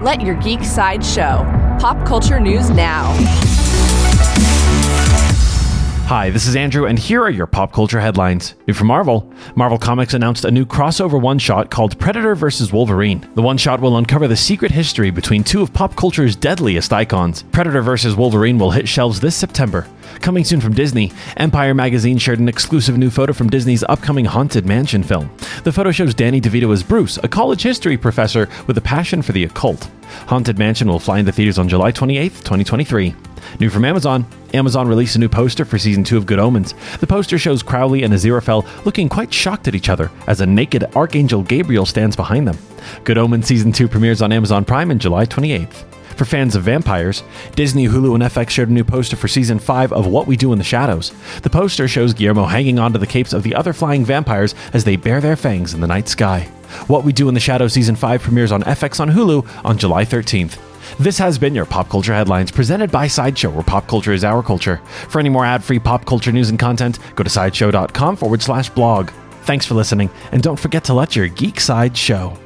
Let your geek side show. Pop culture news now. Hi, this is Andrew, and here are your pop culture headlines. New from Marvel Marvel Comics announced a new crossover one shot called Predator vs. Wolverine. The one shot will uncover the secret history between two of pop culture's deadliest icons. Predator vs. Wolverine will hit shelves this September. Coming soon from Disney, Empire magazine shared an exclusive new photo from Disney's upcoming Haunted Mansion film. The photo shows Danny DeVito as Bruce, a college history professor with a passion for the occult. Haunted Mansion will fly into theaters on July 28, 2023. New from Amazon, Amazon released a new poster for season 2 of Good Omens. The poster shows Crowley and Aziraphale looking quite shocked at each other as a naked Archangel Gabriel stands behind them. Good Omens season 2 premieres on Amazon Prime on July 28th. For fans of vampires, Disney, Hulu, and FX shared a new poster for season 5 of What We Do in the Shadows. The poster shows Guillermo hanging onto the capes of the other flying vampires as they bare their fangs in the night sky. What We Do in the Shadows season 5 premieres on FX on Hulu on July 13th. This has been your Pop Culture Headlines presented by Sideshow, where pop culture is our culture. For any more ad free pop culture news and content, go to sideshow.com forward slash blog. Thanks for listening, and don't forget to let your geek side show.